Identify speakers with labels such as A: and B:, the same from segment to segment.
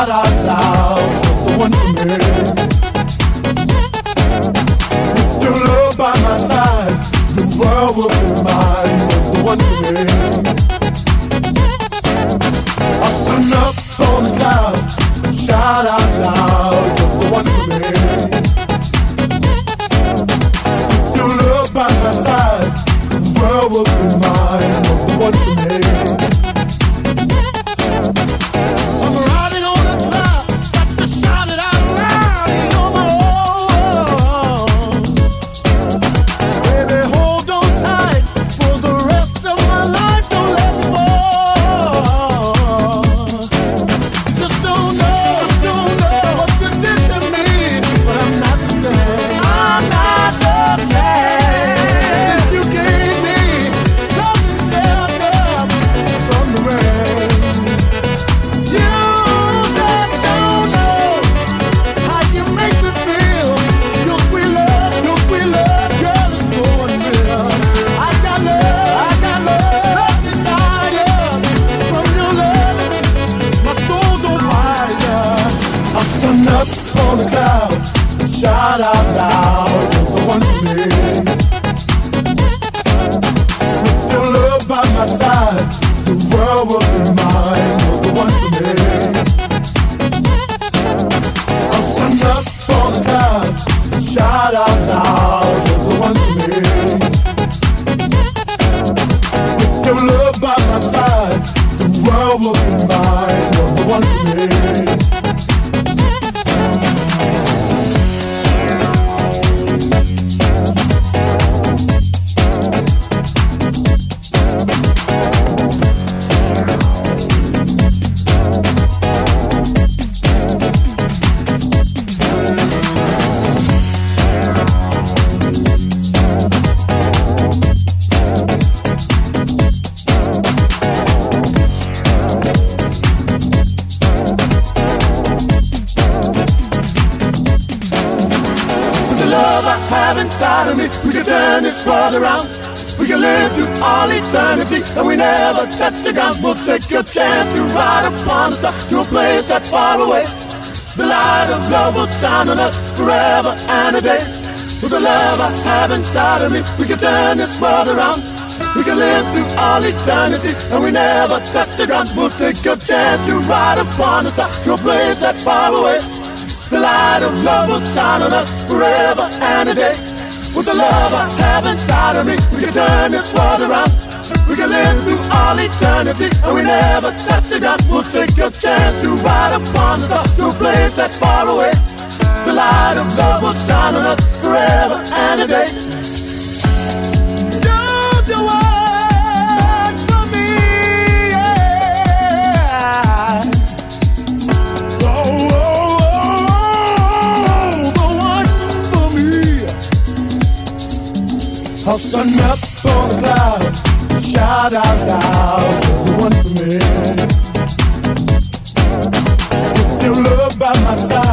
A: para trás. on us forever and a day. With the love I have inside of me, we can turn this world around. We can live through all eternity, and we never touch the ground. We'll take a chance to ride upon the star, to a place that's far away. The light of love will shine on us forever and a day. With the love I have inside of me, we can turn this world around. We can live through all eternity, and we never touch the ground. We'll take a chance to ride upon the star, to a place that's far away light of love will shine on us forever and a day. Don't you wait for me. Oh, oh, oh, the one for me. I'll stand up on the cloud, shout out loud, the one for me. With your love by my side.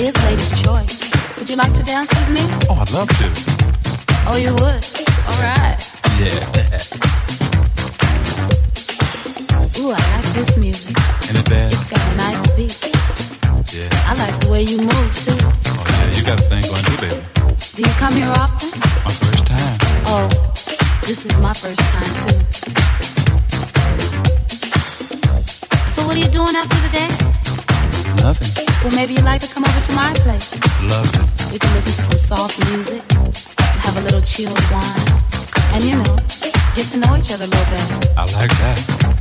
A: Is Lady's Choice. Would you like to dance with me? Oh, I'd love to. Oh, you would? All right. Yeah. Ooh, I
B: like this music. Ain't it bad? It's got a nice beat. Yeah. I like the way you move, too. Oh, yeah, you got a thing going too, baby. Do you come here often? My first time. Oh, this is my first time, too. So what are you doing after the dance? Well, maybe you'd like to come over to my place. We can listen to some soft music, have a little chilled wine, and you know, get to know each other a little better. I like that.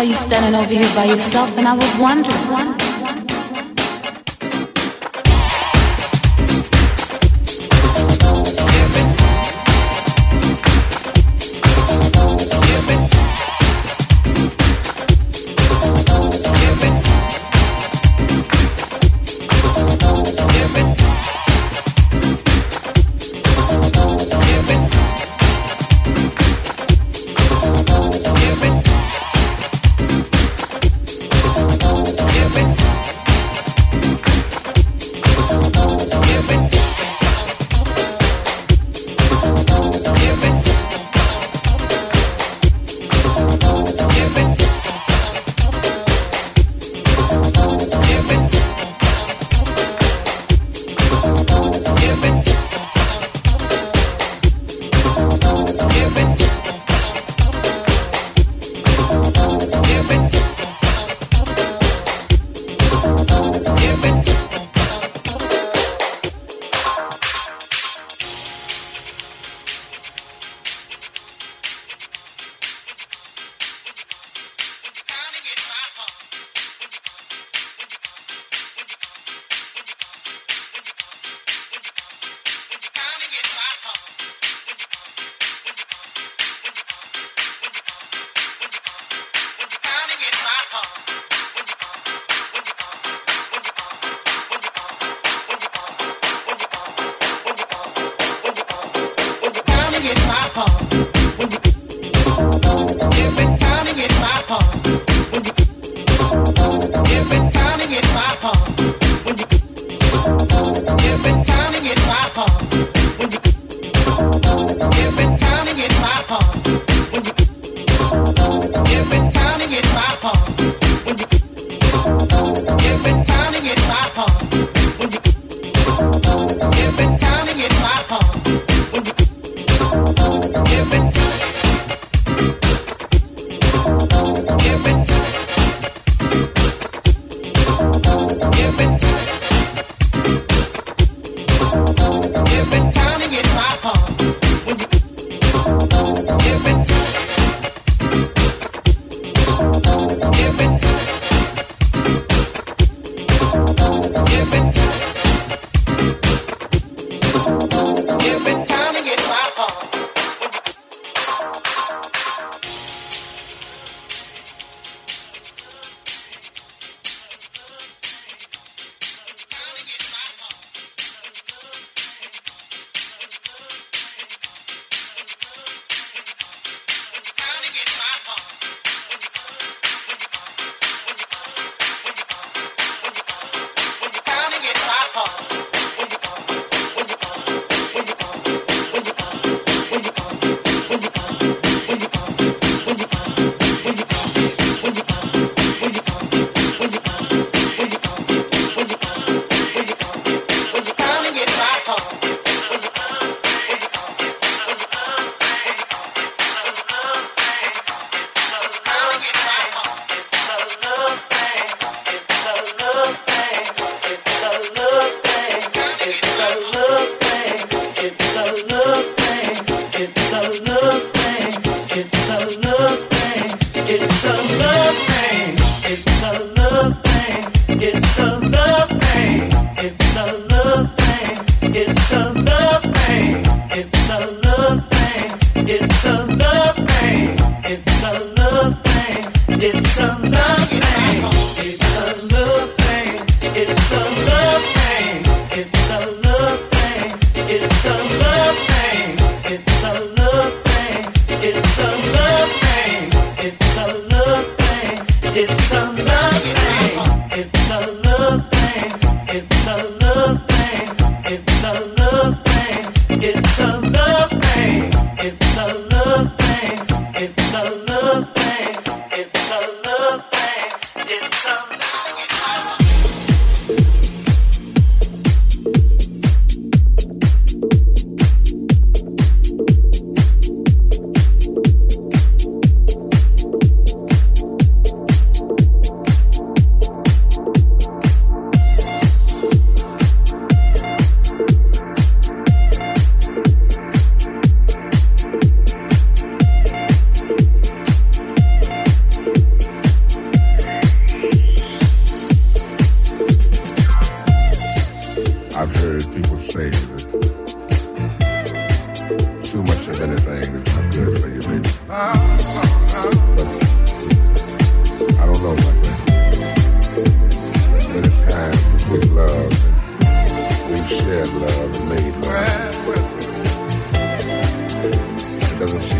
B: saw you
C: standing over here by yourself and I was wondering.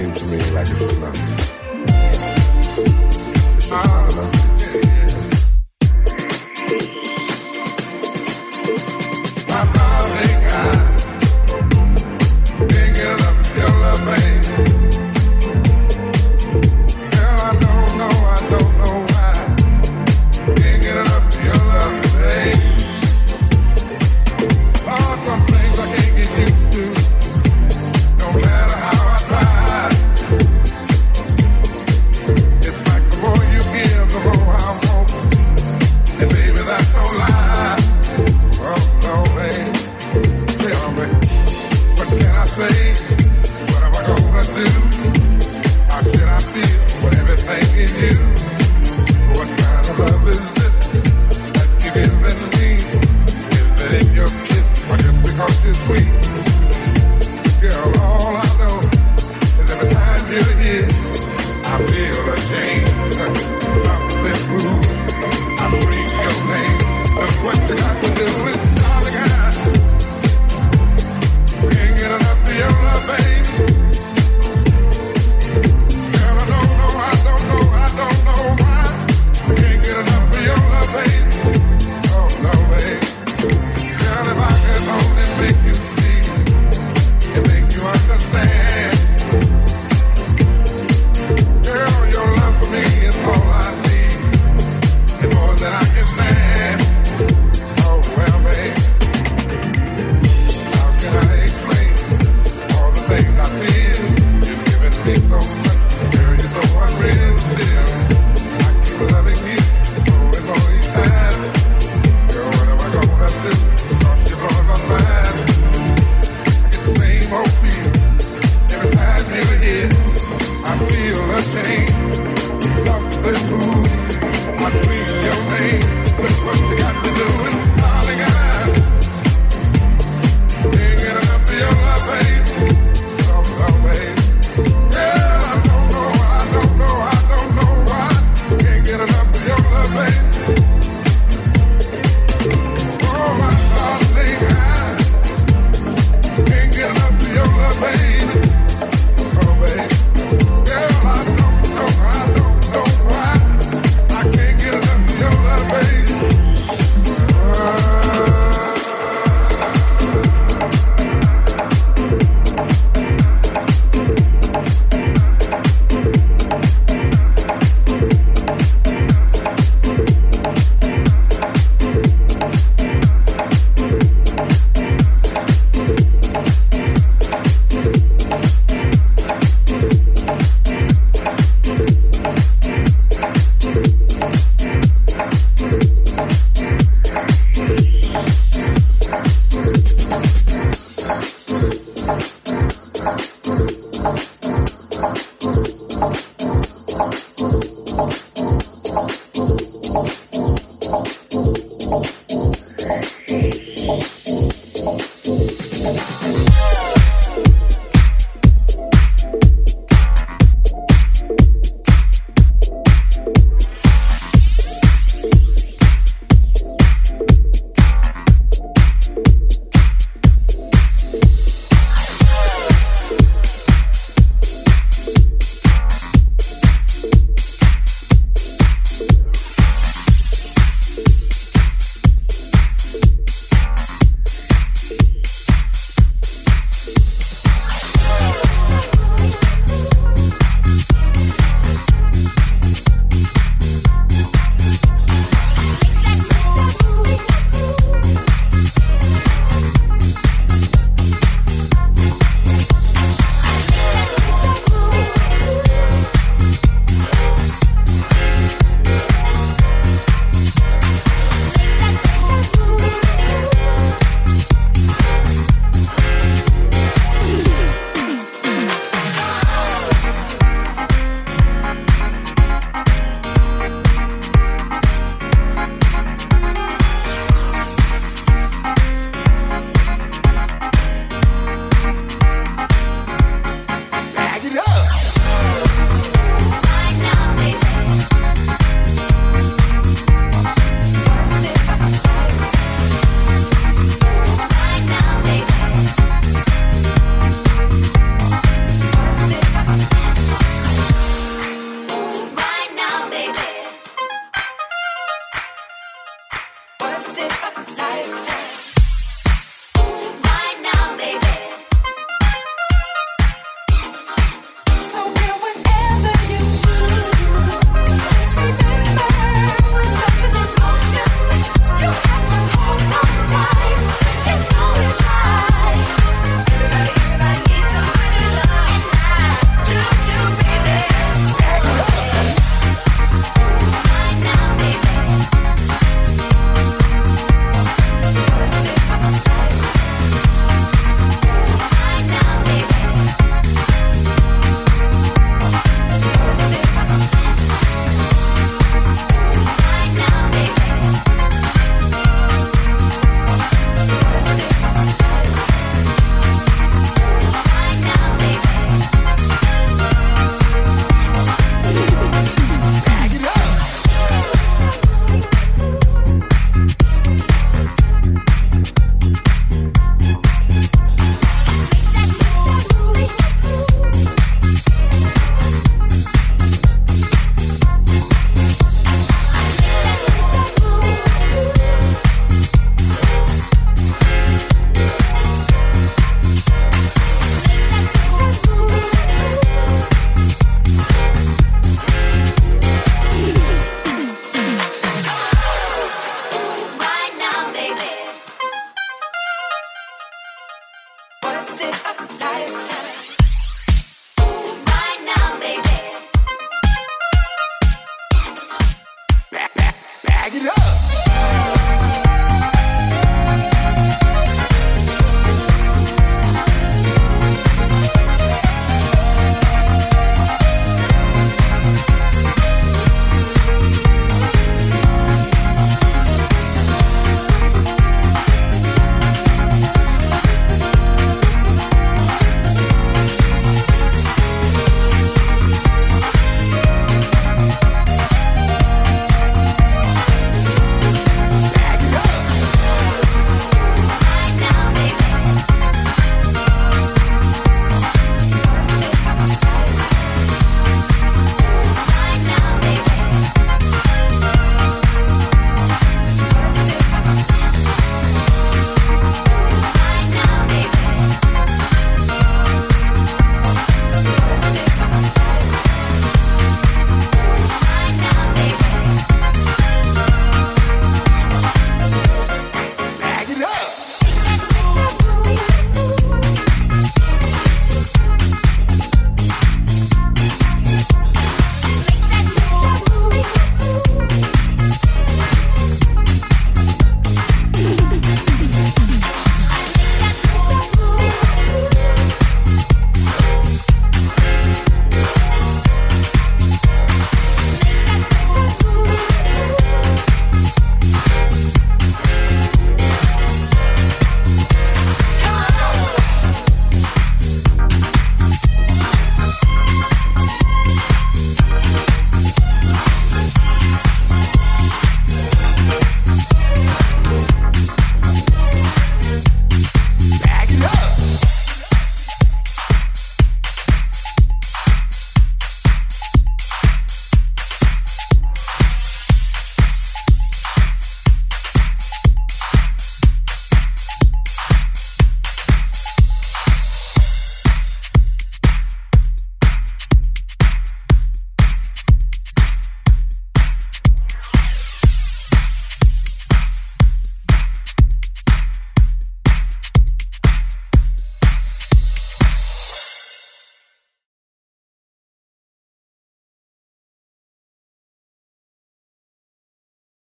D: came to
C: me like it was nothing.